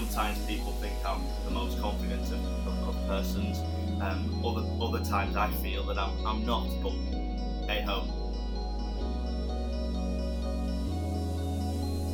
sometimes people think I'm the most confident of, of, of persons. Um, other other times I feel that I'm, I'm not, but hey ho.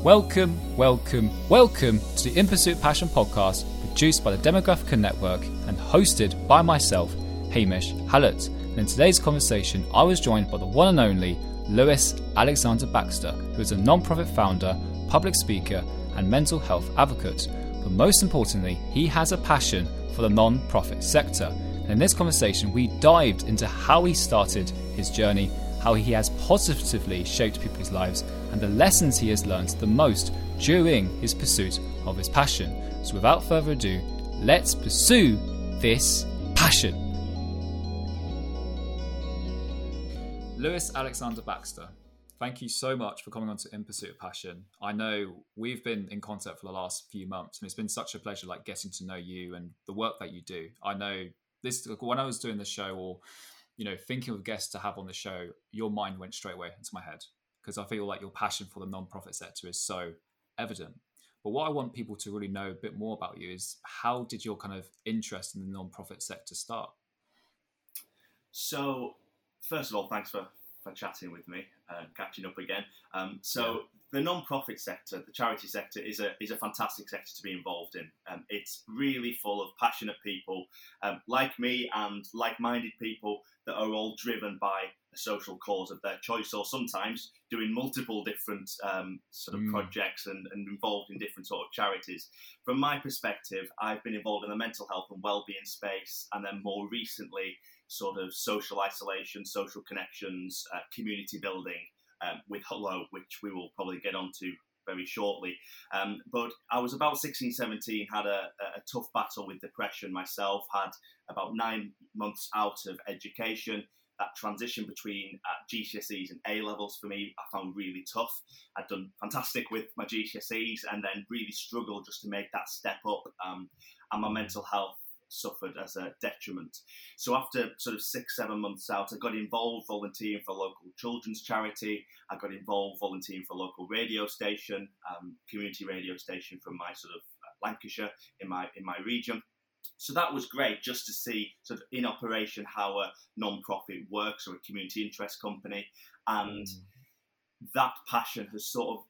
Welcome, welcome, welcome to the In Pursuit Passion podcast, produced by the Demographica Network and hosted by myself, Hamish Hallett. And in today's conversation, I was joined by the one and only Lewis Alexander Baxter, who is a non-profit founder, public speaker, and mental health advocate. But most importantly, he has a passion for the non-profit sector. And in this conversation, we dived into how he started his journey, how he has positively shaped people's lives, and the lessons he has learned the most during his pursuit of his passion. So without further ado, let's pursue this passion. Lewis Alexander Baxter, thank you so much for coming on to In Pursuit of Passion. I know we've been in contact for the last few months, and it's been such a pleasure, like getting to know you and the work that you do. I know this when I was doing the show, or you know, thinking of guests to have on the show, your mind went straight away into my head because I feel like your passion for the non-profit sector is so evident. But what I want people to really know a bit more about you is how did your kind of interest in the non-profit sector start? So first of all, thanks for, for chatting with me, uh, catching up again. Um, so the non-profit sector, the charity sector, is a is a fantastic sector to be involved in. Um, it's really full of passionate people um, like me and like-minded people that are all driven by a social cause of their choice, or sometimes doing multiple different um, sort of mm. projects and, and involved in different sort of charities. From my perspective, I've been involved in the mental health and well-being space, and then more recently sort of social isolation, social connections, uh, community building um, with Hullo, which we will probably get onto very shortly. Um, but I was about 16, 17, had a, a, tough battle with depression myself, had about nine months out of education. That transition between uh, GCSEs and A levels for me, I found really tough. I'd done fantastic with my GCSEs and then really struggled just to make that step up. Um, and my mental health suffered as a detriment. So after sort of six, seven months out, I got involved volunteering for a local children's charity. I got involved volunteering for a local radio station, um, community radio station from my sort of uh, Lancashire in my in my region. So that was great just to see sort of in operation how a non-profit works or a community interest company, and mm. that passion has sort of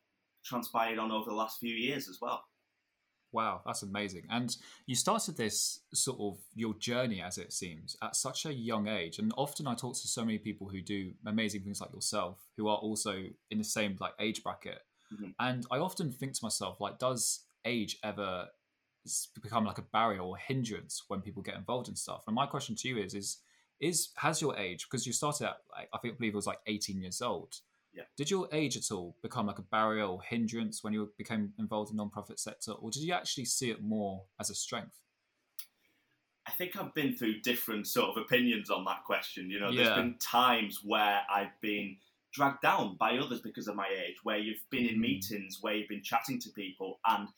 transpired on over the last few years as well. Wow, that's amazing. And you started this sort of your journey, as it seems, at such a young age. And often I talk to so many people who do amazing things like yourself, who are also in the same like age bracket. Mm-hmm. And I often think to myself, like, does age ever become like a barrier or hindrance when people get involved in stuff? And my question to you is, is is has your age because you started at like, I think I believe it was like 18 years old yeah. Did your age at all become like a barrier or hindrance when you became involved in the non-profit sector, or did you actually see it more as a strength? I think I've been through different sort of opinions on that question. You know, yeah. there's been times where I've been dragged down by others because of my age, where you've been in mm. meetings, where you've been chatting to people, and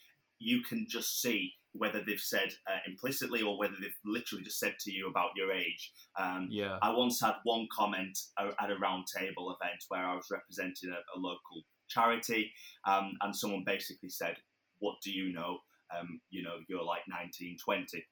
you can just see whether they've said uh, implicitly or whether they've literally just said to you about your age. Um, yeah. I once had one comment at a roundtable event where I was representing a, a local charity, um, and someone basically said, "What do you know? Um, you know, you're like 19, 20."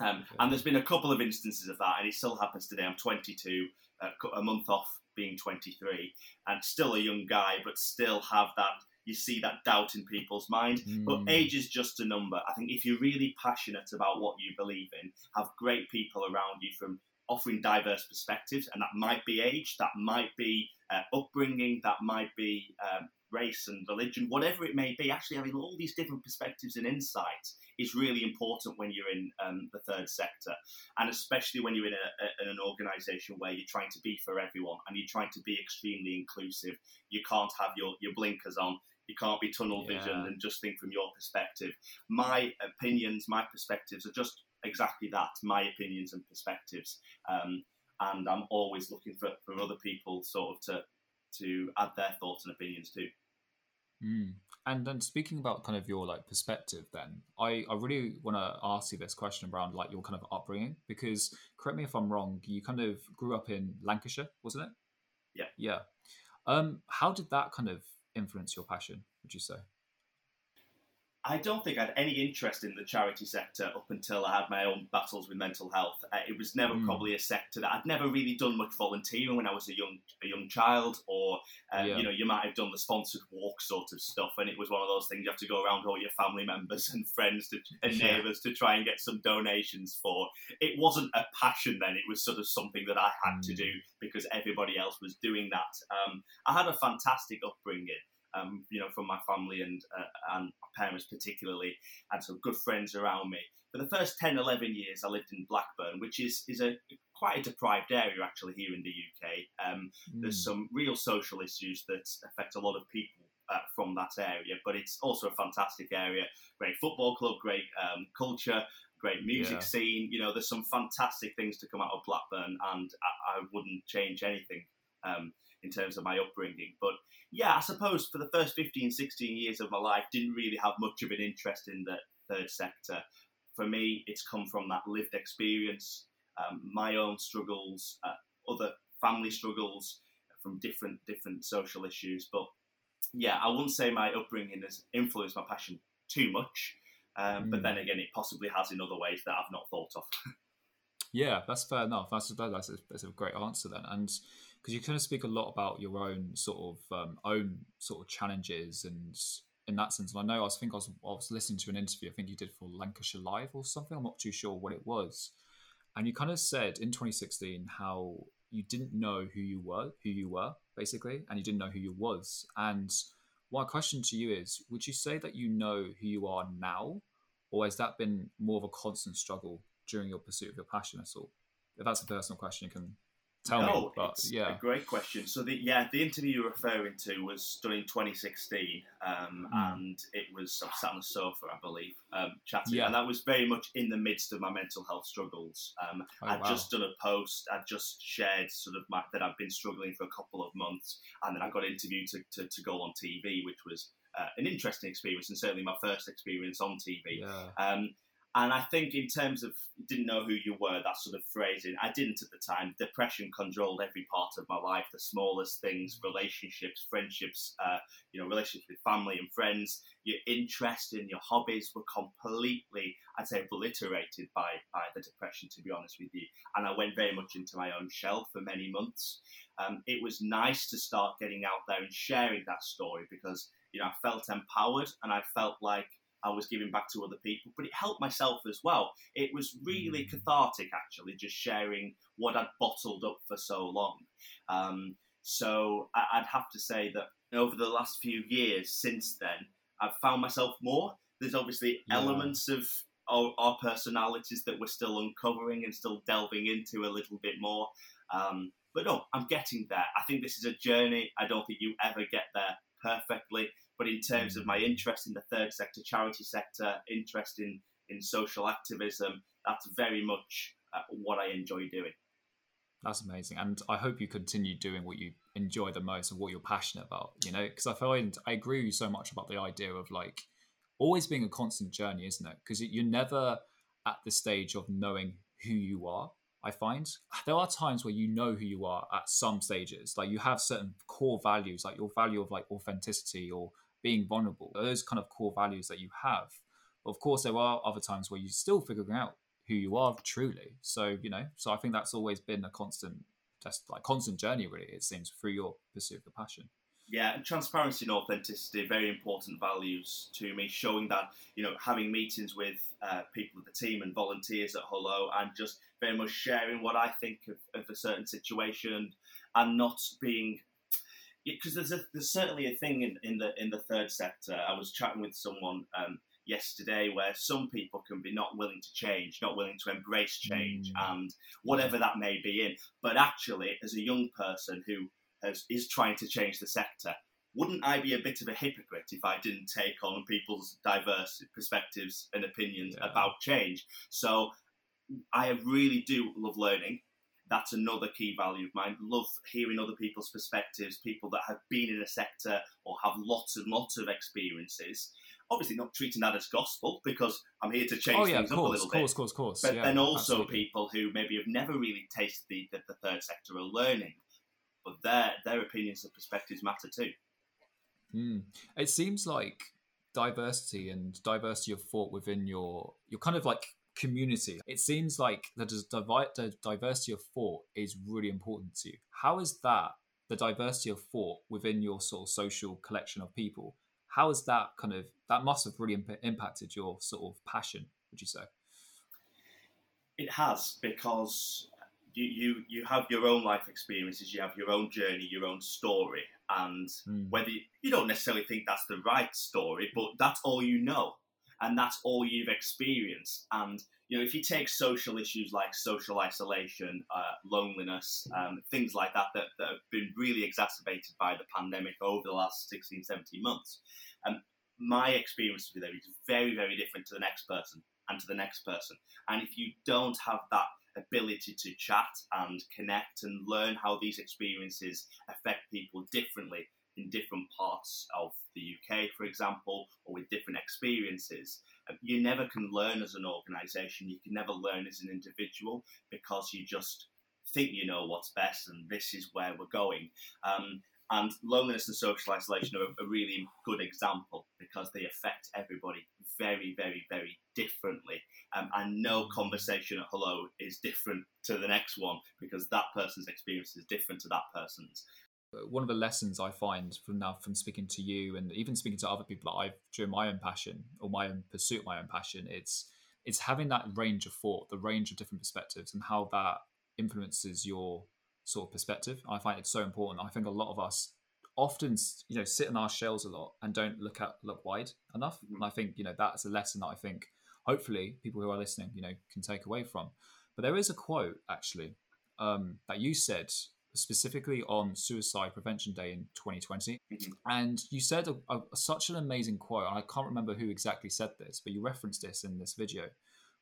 Um, and there's been a couple of instances of that, and it still happens today. I'm 22, uh, a month off being 23, and still a young guy, but still have that you see that doubt in people's mind. Mm. But hmm. age is just a number. I think if you're really passionate about what you believe in, have great people around you from offering diverse perspectives, and that might be age, that might be uh, upbringing, that might be um, race and religion, whatever it may be. Actually, having all these different perspectives and insights is really important when you're in um, the third sector, and especially when you're in, a, a, in an organisation where you're trying to be for everyone and you're trying to be extremely inclusive. You can't have your, your blinkers on. You can't be tunnel vision yeah. and just think from your perspective. My opinions, my perspectives are just exactly that my opinions and perspectives. Um, and I'm always looking for, for other people sort of to to add their thoughts and opinions too. Mm. And then speaking about kind of your like perspective, then I, I really want to ask you this question around like your kind of upbringing because correct me if I'm wrong, you kind of grew up in Lancashire, wasn't it? Yeah. Yeah. Um, how did that kind of influence your passion? Would you say? I don't think I had any interest in the charity sector up until I had my own battles with mental health. Uh, it was never mm. probably a sector that I'd never really done much volunteering when I was a young a young child, or um, yeah. you know, you might have done the sponsored walk sort of stuff, and it was one of those things you have to go around all your family members and friends to, and yeah. neighbours to try and get some donations for. It wasn't a passion then; it was sort of something that I had mm. to do because everybody else was doing that. Um, I had a fantastic upbringing um, you know, from my family and uh, and parents particularly, and some good friends around me. For the first 10, 11 years, I lived in Blackburn, which is is a quite a deprived area actually here in the UK. Um, mm. There's some real social issues that affect a lot of people uh, from that area, but it's also a fantastic area. Great football club, great um, culture, great music yeah. scene. You know, there's some fantastic things to come out of Blackburn, and I, I wouldn't change anything um, in terms of my upbringing. But yeah, I suppose for the first 15, 16 years of my life, didn't really have much of an interest in the third sector. For me, it's come from that lived experience, um, my own struggles, uh, other family struggles from different different social issues. But yeah, I wouldn't say my upbringing has influenced my passion too much. Um, mm. But hmm. then again, it possibly has in other ways that I've not thought of. yeah, that's fair enough. That's that's a, that's a great answer then. And because you kind of speak a lot about your own sort of um, own sort of challenges and in that sense. And I know I was think I was, I was listening to an interview I think you did for Lancashire Live or something. I'm not too sure what it was, and you kind of said in 2016 how you didn't know who you were, who you were basically, and you didn't know who you was. And my question to you is: Would you say that you know who you are now, or has that been more of a constant struggle during your pursuit of your passion at all? If that's a personal question, you can Tell no, me, but yeah, a great question. So the yeah, the interview you're referring to was done in 2016, um, mm. and it was I sat on the sofa, I believe, um, chatting, yeah. and that was very much in the midst of my mental health struggles. Um, oh, I'd wow. just done a post, I'd just shared sort of my, that I've been struggling for a couple of months, and then I got interviewed to, to, to go on TV, which was uh, an interesting experience and certainly my first experience on TV. Yeah. Um, and I think, in terms of didn't know who you were, that sort of phrasing, I didn't at the time. Depression controlled every part of my life, the smallest things, relationships, friendships, uh, you know, relationships with family and friends. Your interest in your hobbies were completely, I'd say, obliterated by, by the depression, to be honest with you. And I went very much into my own shell for many months. Um, it was nice to start getting out there and sharing that story because, you know, I felt empowered and I felt like I was giving back to other people, but it helped myself as well. It was really mm. cathartic, actually, just sharing what I'd bottled up for so long. Um, so I'd have to say that over the last few years since then, I've found myself more. There's obviously yeah. elements of our, our, personalities that we're still uncovering and still delving into a little bit more. Um, but no, I'm getting there. I think this is a journey. I don't think you ever get there perfectly. But in terms of my interest in the third sector, charity sector, interest in, in social activism, that's very much uh, what I enjoy doing. That's amazing, and I hope you continue doing what you enjoy the most and what you're passionate about. You know, because I find I agree with you so much about the idea of like always being a constant journey, isn't it? Because you're never at the stage of knowing who you are. I find there are times where you know who you are at some stages, like you have certain core values, like your value of like authenticity or being vulnerable, those kind of core values that you have. Of course, there are other times where you're still figuring out who you are truly. So, you know, so I think that's always been a constant, just like constant journey, really, it seems, through your pursuit of the passion. Yeah, and transparency and authenticity, very important values to me. Showing that, you know, having meetings with uh, people of the team and volunteers at Hullo and just very much sharing what I think of, of a certain situation and not being because there's a, there's certainly a thing in, in the in the third sector. I was chatting with someone um, yesterday where some people can be not willing to change, not willing to embrace change, mm. and whatever that may be in. But actually, as a young person who has, is trying to change the sector, wouldn't I be a bit of a hypocrite if I didn't take on people's diverse perspectives and opinions yeah. about change? So I really do love learning that's another key value of mine. Love hearing other people's perspectives, people that have been in a sector or have lots and lots of experiences. Obviously, not treating that as gospel because I'm here to change oh, yeah, things course, up a little course, bit. Course, course, But yeah, then also absolutely. people who maybe have never really tasted the, the, the third sector are learning, but their their opinions and perspectives matter too. Mm. It seems like diversity and diversity of thought within your your kind of like community. It seems like the, the diversity of thought is really important to you. How is that the diversity of thought within your sort of social collection of people? How is that kind of that must have really imp- impacted your sort of passion? Would you say? It has because you, you you have your own life experiences, you have your own journey, your own story, and mm. whether you, you don't necessarily think that's the right story, but that's all you know and that's all you've experienced. And you know, if you take social issues like social isolation, uh, loneliness, um, things like that, that, that have been really exacerbated by the pandemic over the last 16, 17 months, um, my experience with them is very, very different to the next person and to the next person. And if you don't have that ability to chat and connect and learn how these experiences affect people differently, in different parts of the UK, for example, or with different experiences. Um, you never can learn as an organisation, you can never learn as an individual because you just think you know what's best and this is where we're going. Um, and loneliness and social isolation are a really good example because they affect everybody very, very, very differently. Um, and no conversation at Hullo is different to the next one because that person's experience is different to that person's one of the lessons I find from now from speaking to you and even speaking to other people that I've during my own passion or my own pursuit of my own passion, it's it's having that range of thought, the range of different perspectives, and how that influences your sort of perspective. I find it so important. I think a lot of us often, you know, sit in our shells a lot and don't look at look wide enough. Mm-hmm. And I think you know that's a lesson that I think hopefully people who are listening, you know, can take away from. But there is a quote actually um, that you said specifically on Suicide Prevention Day in 2020. Mm-hmm. And you said a, a, such an amazing quote. I can't remember who exactly said this, but you referenced this in this video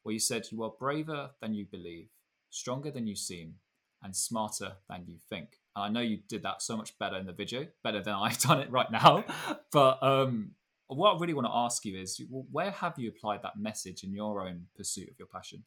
where you said, You are braver than you believe, stronger than you seem, and smarter than you think. And I know you did that so much better in the video, better than I've done it right now. but um, what I really want to ask you is where have you applied that message in your own pursuit of your passion?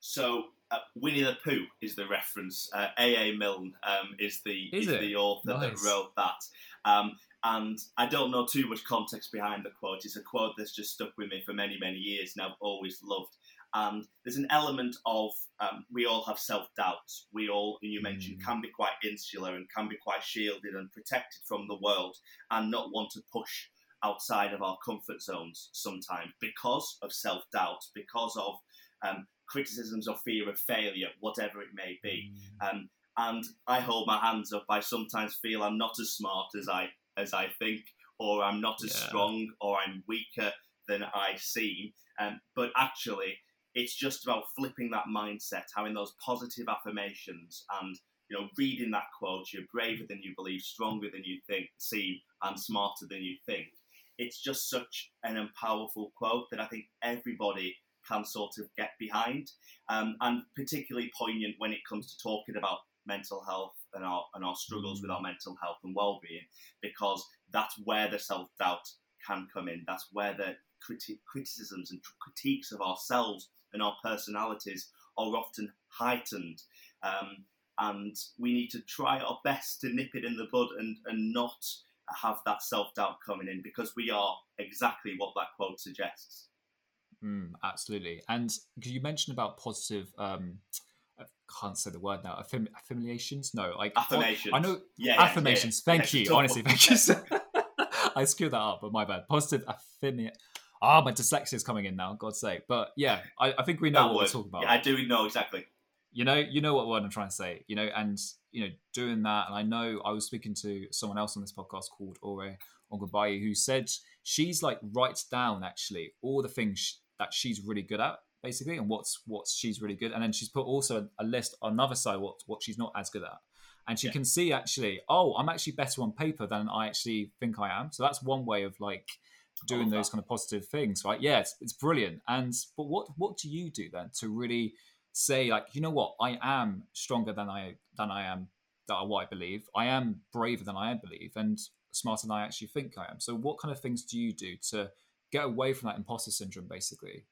So uh, Winnie the Pooh is the reference. Uh, A. A. Milne um, is the is, is the author nice. that wrote that. Um, and I don't know too much context behind the quote. It's a quote that's just stuck with me for many, many years, and I've always loved. And there's an element of um, we all have self doubts. We all, you mentioned, mm. can be quite insular and can be quite shielded and protected from the world, and not want to push outside of our comfort zones sometimes because of self doubt, because of um, criticisms or fear of failure, whatever it may be. Mm. Um, and I hold my hands up. I sometimes feel I'm not as smart as I as I think, or I'm not as yeah. strong, or I'm weaker than I seem. Um, but actually, it's just about flipping that mindset, having those positive affirmations, and you know, reading that quote: "You're braver than you believe, stronger than you think, seem, and smarter than you think." It's just such an powerful quote that I think everybody can sort of get behind, um, and particularly poignant when it comes to talking about mental health and our and our struggles with our mm. mental health and well-being, because that's where the self-doubt can come in. That's where the criti- criticisms and critiques of ourselves and our personalities are often heightened. Um, and we need to try our best to nip it in the bud and, and not have that self doubt coming in because we are exactly what that quote suggests. Mm, absolutely. And you mentioned about positive, um, I can't say the word now. Affirm- affirmations? No, like affirmations. I know. Yeah, affirmations. Yeah, yeah. Thank you. Honestly, thank you. I screwed that up, but my bad. Positive affirmation. Ah, oh, my dyslexia is coming in now. God's sake. But yeah, I, I think we know that what word. we're talking about. Yeah, I do know exactly. You know, you know what word I'm trying to say. You know, and you know, doing that. And I know I was speaking to someone else on this podcast called Ore Ogunbiyi, who said she's like writes down actually all the things that she's really good at basically and what's what she's really good and then she's put also a list on another side what what she's not as good at. And she yeah. can see actually oh i'm actually better on paper than i actually think i am. So that's one way of like doing those kind of positive things right? Yeah it's, it's brilliant. And but what what do you do then to really say like you know what? I am stronger than i than i am that what i believe. I am braver than i believe and smarter than i actually think i am. So what kind of things do you do to get away from that imposter syndrome, basically.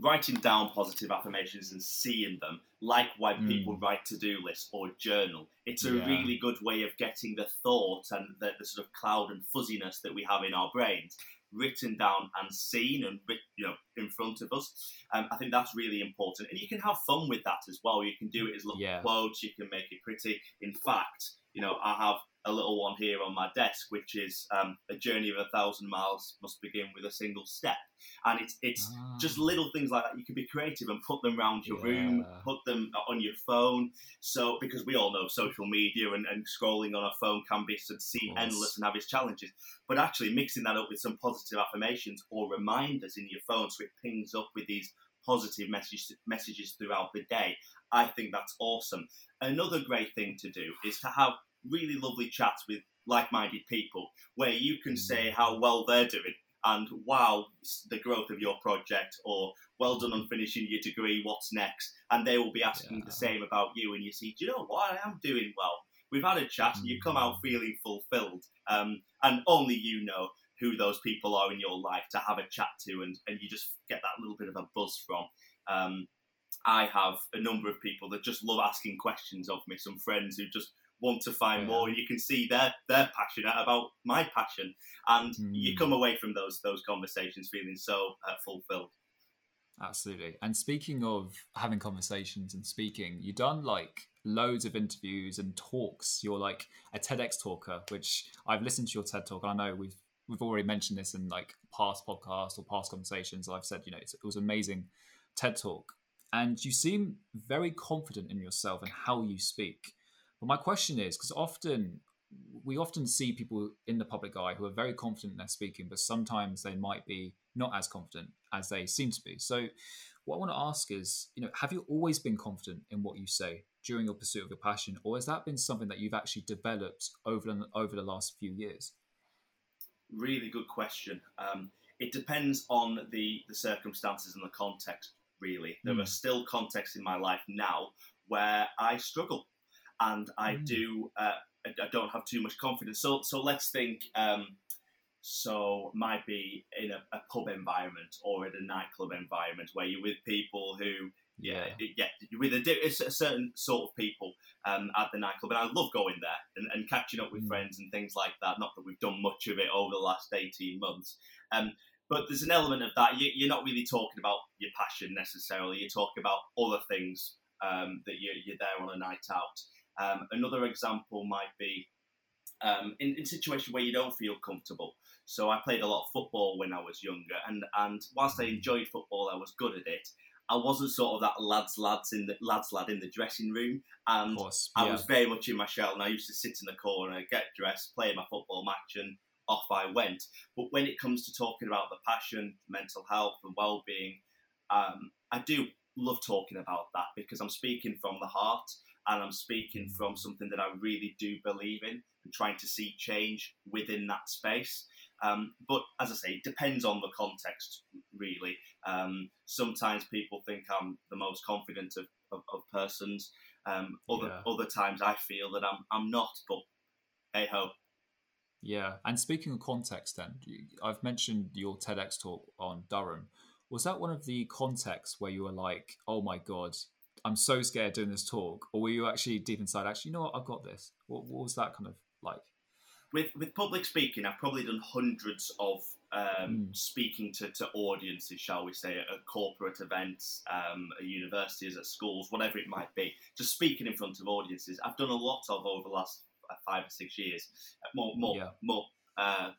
Writing down positive affirmations and seeing them like why people mm. write to-do lists or journal. It's a yeah. really good way of getting the thought and the, the, sort of cloud and fuzziness that we have in our brains written down and seen and you know in front of us. Um, I think that's really important, and you can have fun with that as well. You can do it as little yeah. quotes. You can make it pretty. In fact, you know, I have a little one here on my desk, which is um, a journey of a thousand miles must begin with a single step, and it's it's ah. just little things like that. You can be creative and put them around your yeah. room, put them on your phone. So because we all know social media and, and scrolling on a phone can be seem endless and have its challenges, but actually mixing that up with some positive affirmations or reminders in your phone, so it pings up with these positive messages messages throughout the day. I think that's awesome. Another great thing to do is to have really lovely chats with like-minded people where you can say mm. how well they're doing and wow the growth of your project or well done on finishing your degree what's next and they will be asking yeah. the same about you and you see do you know what i am doing well we've had a chat and you come out mm. feeling fulfilled um, and only you know who those people are in your life to have a chat to and, and you just get that little bit of a buzz from um, i have a number of people that just love asking questions of me some friends who just want to find yeah. more, and you can see they're they're passionate about my passion, and mm. you come away from those those conversations feeling so uh, fulfilled. Absolutely. And speaking of having conversations and speaking, you've done like loads of interviews and talks. You're like a TEDx talker, which I've listened to your TED talk. And I know we've we've already mentioned this in like past podcasts or past conversations. I've said, you know, it was amazing TED talk. And you seem very confident in yourself and how you speak. But my question is because often we often see people in the public eye who are very confident in their speaking, but sometimes they might be not as confident as they seem to be. So, what I want to ask is, you know, have you always been confident in what you say during your pursuit of your passion, or has that been something that you've actually developed over over the last few years? Really good question. Um, it depends on the the circumstances and the context. Really, there mm. are still contexts in my life now where I struggle and I mm. do uh, I don't have too much confidence. So so let's think. Um, so might be in a, a, pub environment or in a nightclub environment where you're with people who yeah yeah with a, a, certain sort of people um, at the nightclub and I love going there and, and catching up with mm. friends and things like that. Not that we've done much of it over the last eighteen months. Um, but there's an element of that. You, are not really talking about your passion necessarily. You're talking about other things um, that you're, you're there on a night out. Um, another example might be um, in, in situations where you don't feel comfortable. So I played a lot of football when I was younger, and, and whilst I enjoyed football, I was good at it. I wasn't sort of that lads lads in the lads lad in the dressing room, and course, yeah. I was very much in my shell. And I used to sit in the corner, get dressed, play my football match, and off I went. But when it comes to talking about the passion, mental health, and well-being, um, I do love talking about that because I'm speaking from the heart and I'm speaking from something that I really do believe in and trying to see change within that space. Um, but as I say, it depends on the context, really. Um, sometimes people think I'm the most confident of, of, of persons. Um, other yeah. other times, I feel that I'm I'm not. But hey ho. Yeah, and speaking of context, then I've mentioned your TEDx talk on Durham. Was that one of the contexts where you were like, "Oh my god, I'm so scared doing this talk, or were you actually deep inside, actually, you know what, I've got this? What, what was that kind of like? With with public speaking, I've probably done hundreds of um, mm. speaking to, to audiences, shall we say, at corporate events, um, at universities, at schools, whatever it might be. Just speaking in front of audiences, I've done a lot of over the last uh, five or six years. Uh, more more yeah. more uh,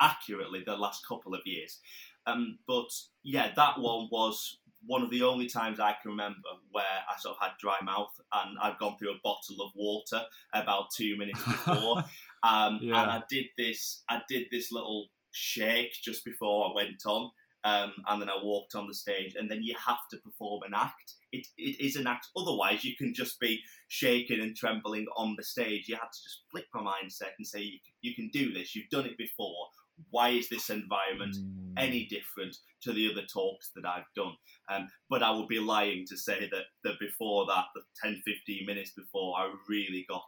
accurately, the last couple of years. Um, but yeah, that one was one of the only times I can remember where I sort of had dry mouth and I'd gone through a bottle of water about two minutes before. Um, yeah. And I did this, I did this little shake just before I went on. Um, and then I walked on the stage, and then you have to perform an act. It, it is an act. Otherwise, you can just be shaking and trembling on the stage. You have to just flip my mindset and say, you, you can do this. You've done it before why is this environment mm. any different to the other talks that I've done? Um, but I would be lying to say that, that before that, the 10, 15 minutes before, I really got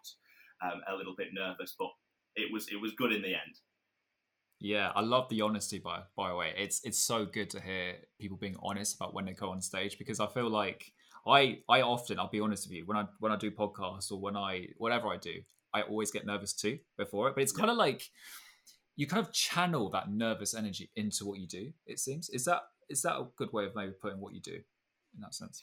um, a little bit nervous, but it was it was good in the end. Yeah, I love the honesty by by the way. It's it's so good to hear people being honest about when they go on stage because I feel like I I often I'll be honest with you when I when I do podcasts or when I whatever I do, I always get nervous too before it. But it's kind of like you kind of channel that nervous energy into what you do. It seems is that is that a good way of maybe putting what you do in that sense?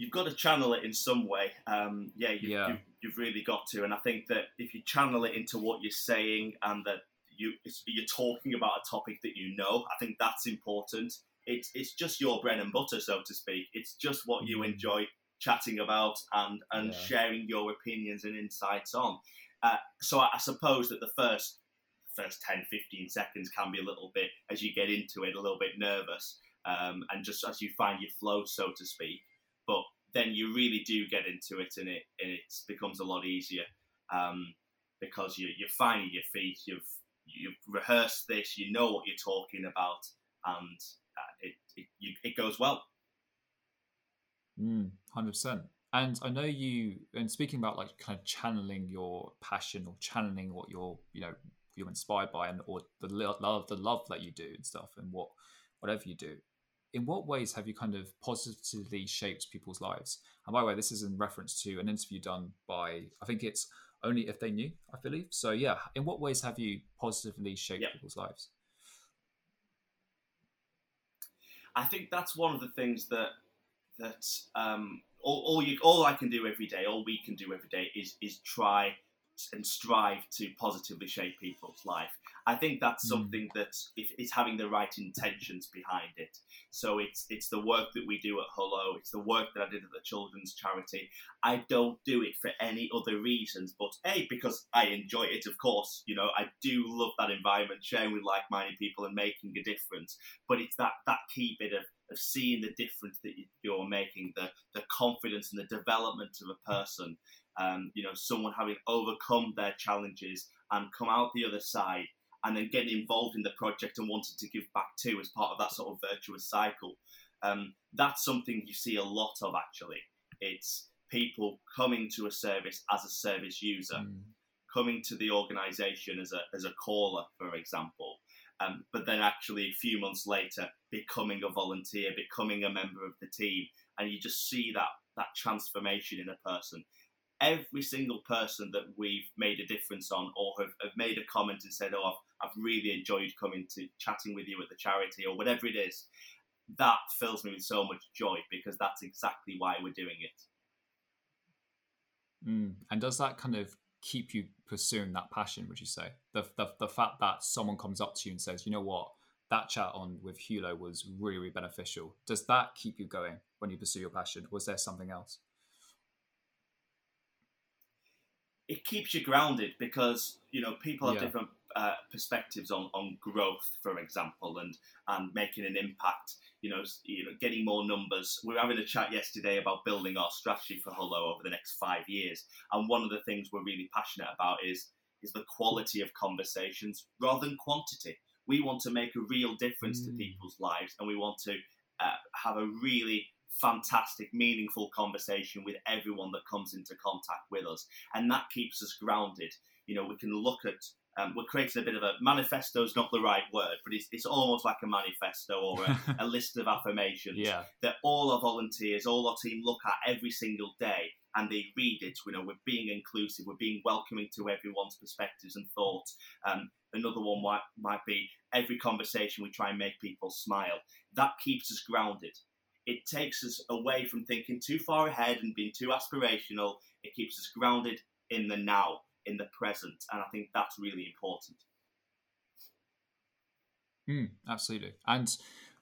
You've got to channel it in some way. Um, yeah, you, Yeah. You, you've really got to. And I think that if you channel it into what you're saying and that you you're talking about a topic that you know, I think that's important. It's it's just your bread and butter, so to speak. It's just what you Mm. enjoy chatting about and and Yeah. sharing your opinions and insights on. Uh, so I, I suppose that the first first 10 15 seconds can be a little bit as you get into it a little bit nervous um, and just as you find your flow so to speak then you really do get into it and it and it becomes a lot easier um, because you, you're finding your feet you've you've rehearsed this you know what you're talking about and uh, it, it, you, it goes well Mm, Hundred percent. And I know you. And speaking about like kind of channeling your passion or channeling what you're, you know, you're inspired by, and or the love, the love that you do and stuff, and what, whatever you do. In what ways have you kind of positively shaped people's lives? And by the way, this is in reference to an interview done by I think it's only if they knew, I believe. So yeah, in what ways have you positively shaped Yeah. people's lives? I think that's one of the things that that um, all, all you all I can do every day, all we can do every day is is try and strive to positively shape people's life. I think that's Mm. something that if is having the right intentions behind it. So it's it's the work that we do at Hello, it's the work that I did at the children's charity. I don't do it for any other reasons, but a because I enjoy it. Of course, you know I do love that environment, sharing with like-minded people and making a difference. But it's that that key bit of of seeing the difference that you- you're making, the the confidence and the development of a person. Um, you know, someone having overcome their challenges and come out the other side, and then getting involved in the project and wanting to give back too as part of that sort of virtuous cycle. Um, that's something you see a lot of actually. It's people coming to a service as a service user Mm. coming to the organisation as a as a caller, for example, um, but then actually a few months later becoming a volunteer, becoming a member of the team, and you just see that that transformation in a person. Every single person that we've made a difference on, or have, have made a comment and said, "Oh, I've, really enjoyed coming to chatting with you at the charity," or whatever it is, that fills me with so much joy because that's exactly why we're doing it. Mm. And does that kind of keep you pursuing that passion? Would you say the, the the fact that someone comes up to you and says, "You know what, that chat on with Hullo was really, really beneficial." Does that keep you going when you pursue your passion? Or is there something else? It keeps you grounded because you know people have Yeah. different uh, perspectives on, on growth, for example, and and making an impact. You know, you know, getting more numbers. We were having a chat yesterday about building our strategy for Hullo over the next five years, and one of the things we're really passionate about is is the quality of conversations rather than quantity. We want to make a real difference to Mm. people's lives, and we want to uh, have a really fantastic, meaningful conversation with everyone that comes into contact with us and that keeps us grounded. You know, we can look at um, we're creating a bit of a manifesto is not the right word, but it's, it's almost like a manifesto or a, a list of affirmations yeah. that all our volunteers, all our team look at every single day and they read it. You know, we're being inclusive, we're being welcoming to everyone's perspectives and thoughts. Um, another one might, might be every conversation we try and make people smile. That keeps us grounded. It takes us away from thinking too far ahead and being too aspirational. It keeps us grounded in the now, in the present, and I think that's really important. Mm, absolutely. And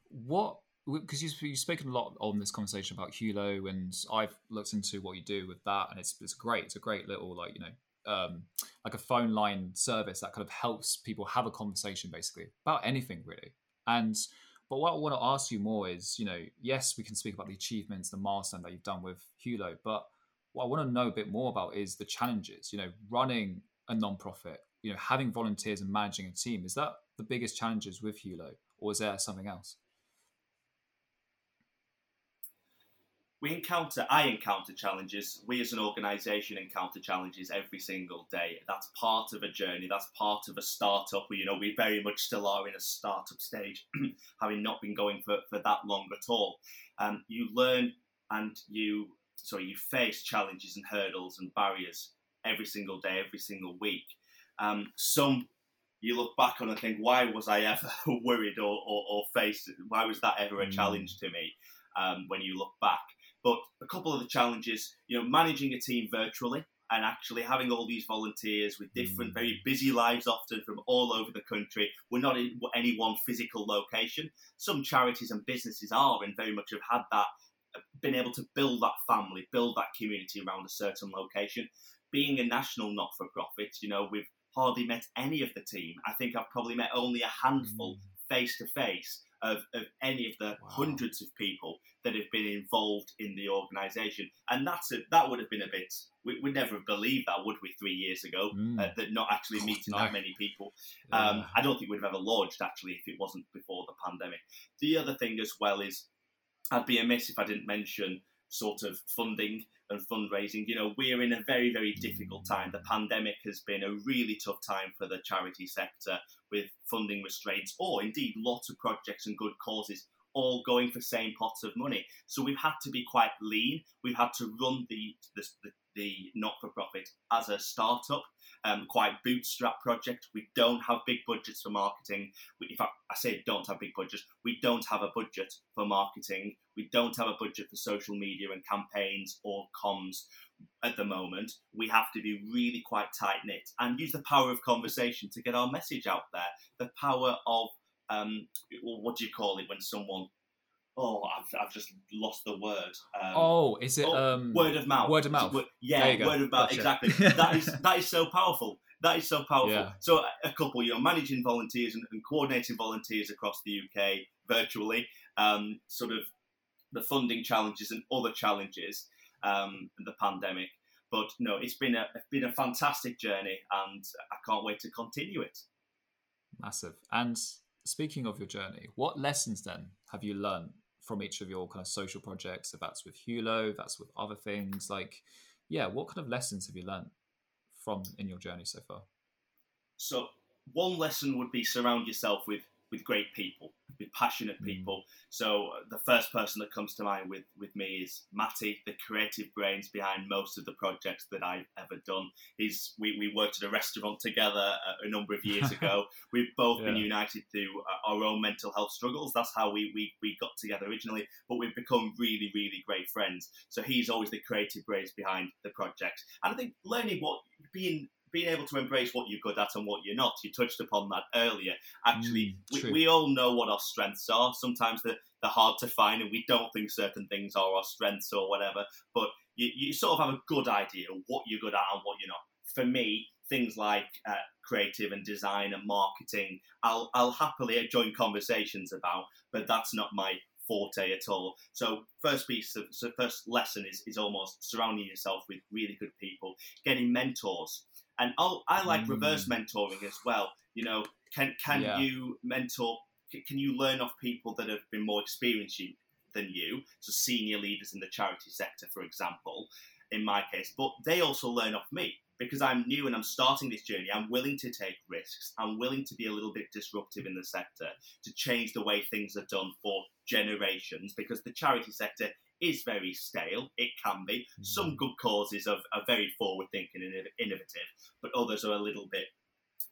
what because you you've spoken a lot on this conversation about Hullo, and I've looked into what you do with that, and it's it's great. It's a great little like you know um, like a phone line service that kind of helps people have a conversation basically about anything really. And but what I want to ask you more is, you know, yes, we can speak about the achievements, the milestone that you've done with Hullo, but what I want to know a bit more about is the challenges. You know, running a non-profit, you know, having volunteers and managing a team. Is that the biggest challenges with Hullo, or is there something else? We encounter i encounter challenges we as an organization encounter challenges every single day that's part of a journey that's part of a startup you know we very much still are in a startup stage having not been going for, for that long at all um, you learn and you so you face challenges and hurdles and barriers every single day, every single week. Um, some you look back on and think, why was I ever worried or, or, or, faced? Why was that ever a mm. challenge to me? Um, when you look back, but a couple of the challenges, you know, managing a team virtually and actually having all these volunteers with different, mm. very busy lives, often from all over the country. We're not in any one physical location. Some charities and businesses are, and very much have had that, uh, been able to build that family, build that community around a certain location. Being a national not for profit, you know, we've hardly met any of the team. I think I've probably met only a handful face to face of, of any of the wow. hundreds of people that have been involved in the organisation. And that's a, that would have been a bit, we would never have believed that, would we, three years ago, mm. uh, that not actually meeting that many people. Um, I don't think we'd have ever launched, actually, if it wasn't before the pandemic. The other thing as well is, I'd be amiss if I didn't mention sort of funding and fundraising. You know, we're in a very, very difficult time. The pandemic has been a really tough time for the charity sector with funding restraints, or indeed lots of projects and good causes all going for same pots of money. So we've had to be quite lean. We've had to run the the, the, the not for profit as a startup um, quite bootstrap project. We don't have big budgets for marketing. We, in fact, I say don't have big budgets. We don't have a budget for marketing. We don't have a budget for social media and campaigns or comms at the moment. We have to be really quite tight knit and use the power of conversation to get our message out there. The power of um, what do you call it when someone oh, I've, I've just lost the word. Um, oh, is it oh, um, word of mouth? Word of mouth. yeah, word of mouth. Gotcha. Exactly. that is that is so powerful. That is so powerful. Yeah. So a couple, you know, managing volunteers and, and coordinating volunteers across the UK virtually, um, sort of the funding challenges and other challenges, um, the pandemic. But no, it's been a it's been a fantastic journey, and I can't wait to continue it. Massive. And speaking of your journey, what lessons then have you learned from each of your kind of social projects, if that's with Hullo, that's with other things, like, yeah, what kind of lessons have you learned from in your journey so far? So, one lesson would be surround yourself with with great people, with passionate mm. people. So uh, the first person that comes to mind with, with me is Matty, the creative brains behind most of the projects that I've ever done. He's we, we worked at a restaurant together a, a number of years ago. We've both yeah. been united through uh, our own mental health struggles. That's how we, we we got together originally, but we've become really really great friends. So he's always the creative brains behind the project, and I think learning what being being able to embrace what you're good at and what you're not. You touched upon that earlier. Actually, mm, we, we, all know what our strengths are. Sometimes they're, they're hard to find, and we don't think certain things are our strengths or whatever. But you, you sort of have a good idea of what you're good at and what you're not. For me, things like uh, creative and design and marketing, I'll, I'll happily join conversations about, but that's not my forte at all. So first piece of so first lesson is, is almost surrounding yourself with really good people, getting mentors. And I'll, I like mm. reverse mentoring as well. You know, can can yeah. you mentor? Can you learn off people that have been more experienced than you? So senior leaders in the charity sector, for example, in my case. But they also learn off me because I'm new and I'm starting this journey. I'm willing to take risks. I'm willing to be a little bit disruptive in the sector to change the way things are done for generations because the charity sector is very stale. It can be. Mm-hmm. Some good causes are, are very forward thinking and innovative, but others are a little bit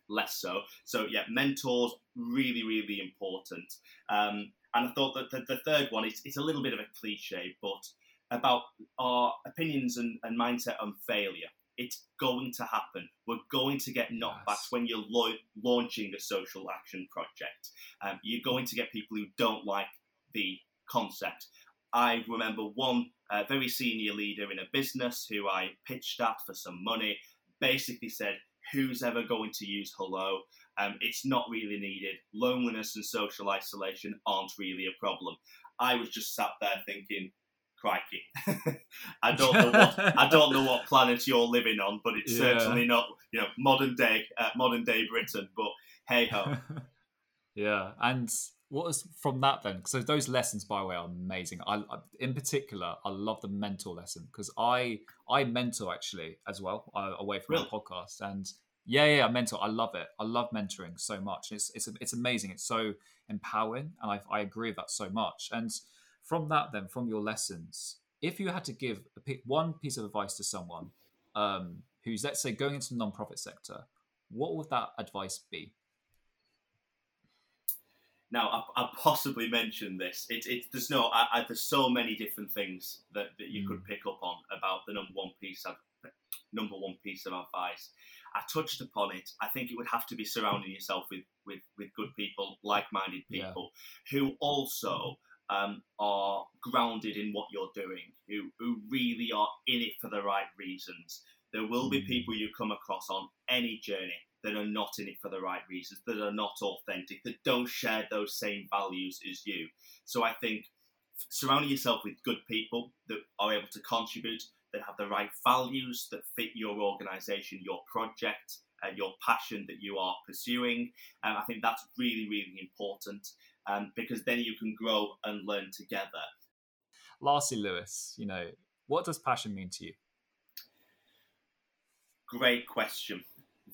less so. So, yeah, mentors, really, really important. Um, and I thought that the, the third one is it's a little bit of a cliche, but about our opinions and, and mindset on failure. It's going to happen. We're going to get knockbacks yes. when you're lo- launching a social action project. Um, you're going to get people who don't like the concept. I remember one uh, very senior leader in a business who I pitched at for some money basically said, Who's ever going to use Hullo? Um, it's not really needed. Loneliness and social isolation aren't really a problem. I was just sat there thinking, crikey. I don't know what I don't know what planet you're living on, but it's yeah. certainly not you know modern day uh, modern day Britain. But hey ho. yeah, and what was from that then? So those lessons, by the way, are amazing. I, in particular, I love the mentor lesson because I I mentor actually as well uh, away from really? my podcast, and yeah, yeah, I mentor. I love it. I love mentoring so much. It's it's it's amazing. It's so empowering, and I I agree with that so much. And from that, then from your lessons, if you had to give a one piece of advice to someone um, who's let's say going into the non-profit sector, what would that advice be? Now, I, I possibly mentioned this. It, it, there's no, I, I, there's so many different things that, that you mm. could pick up on about the number one piece of number one piece of advice. I touched upon it. I think it would have to be surrounding yourself with with, with good people, like-minded people, yeah. who also um, are grounded in what you're doing, who who really are in it for the right reasons. There will be mm. people you come across on any journey that are not in it for the right reasons, that are not authentic, that don't share those same values as you. So I think surrounding yourself with good people that are able to contribute, that have the right values that fit your organization, your project, uh, your passion that you are pursuing. And I think that's really, really important um, because then you can grow and learn together. Lastly, Lewis, you know, what does passion mean to you? Great question.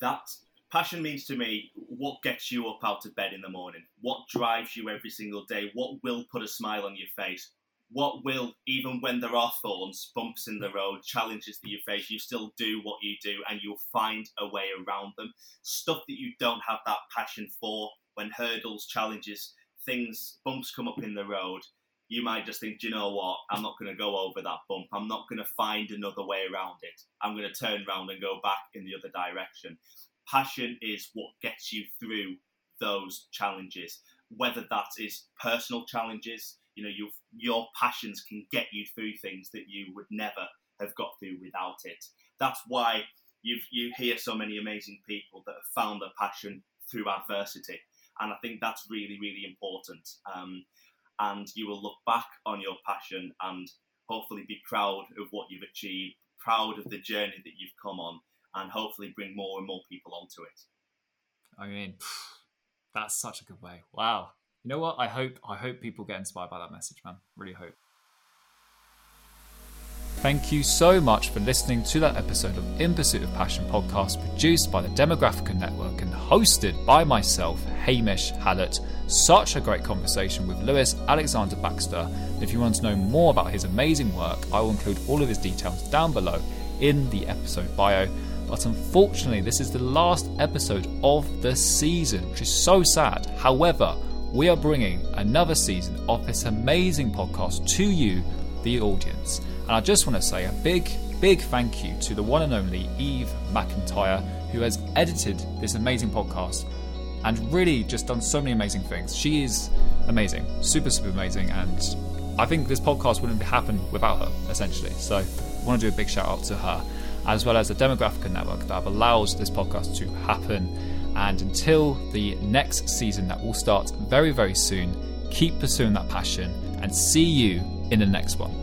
That passion means to me what gets you up out of bed in the morning, what drives you every single day, what will put a smile on your face, what will, even when there are thorns, bumps in the road, challenges that you face, you still do what you do and you'll find a way around them. Stuff that you don't have that passion for, when hurdles, challenges, things, bumps come up in the road, you might just think, do you know what? I'm not going to go over that bump. I'm not going to find another way around it. I'm going to turn around and go back in the other direction passion is what gets you through those challenges. Whether that is personal challenges, you know, your your passions can get you through things that you would never have got through without it. That's why you you hear so many amazing people that have found their passion through adversity, and I think that's really really important. Um, and you will look back on your passion and hopefully be proud of what you've achieved, proud of the journey that you've come on, and hopefully bring more and more people onto it. I mean, that's such a good way. Wow. You know what? I hope I hope people get inspired by that message, man. Really hope. Thank you so much for listening to that episode of In Pursuit of Passion podcast produced by the Demographica Network and hosted by myself, Hamish Hallett. Such a great conversation with Lewis Alexander Baxter. If you want to know more about his amazing work, I will include all of his details down below in the episode bio. But unfortunately, this is the last episode of the season, which is so sad. However, we are bringing another season of this amazing podcast to you, the audience. And I just want to say a big, big thank you to the one and only Eve McIntyre, who has edited this amazing podcast and really just done so many amazing things. She is amazing, super, super amazing. And I think this podcast wouldn't happen without her, essentially. So I want to do a big shout out to her as well as the Demographica Network that have allowed this podcast to happen. And until the next season that will start very, very soon, keep pursuing that passion and see you in the next one.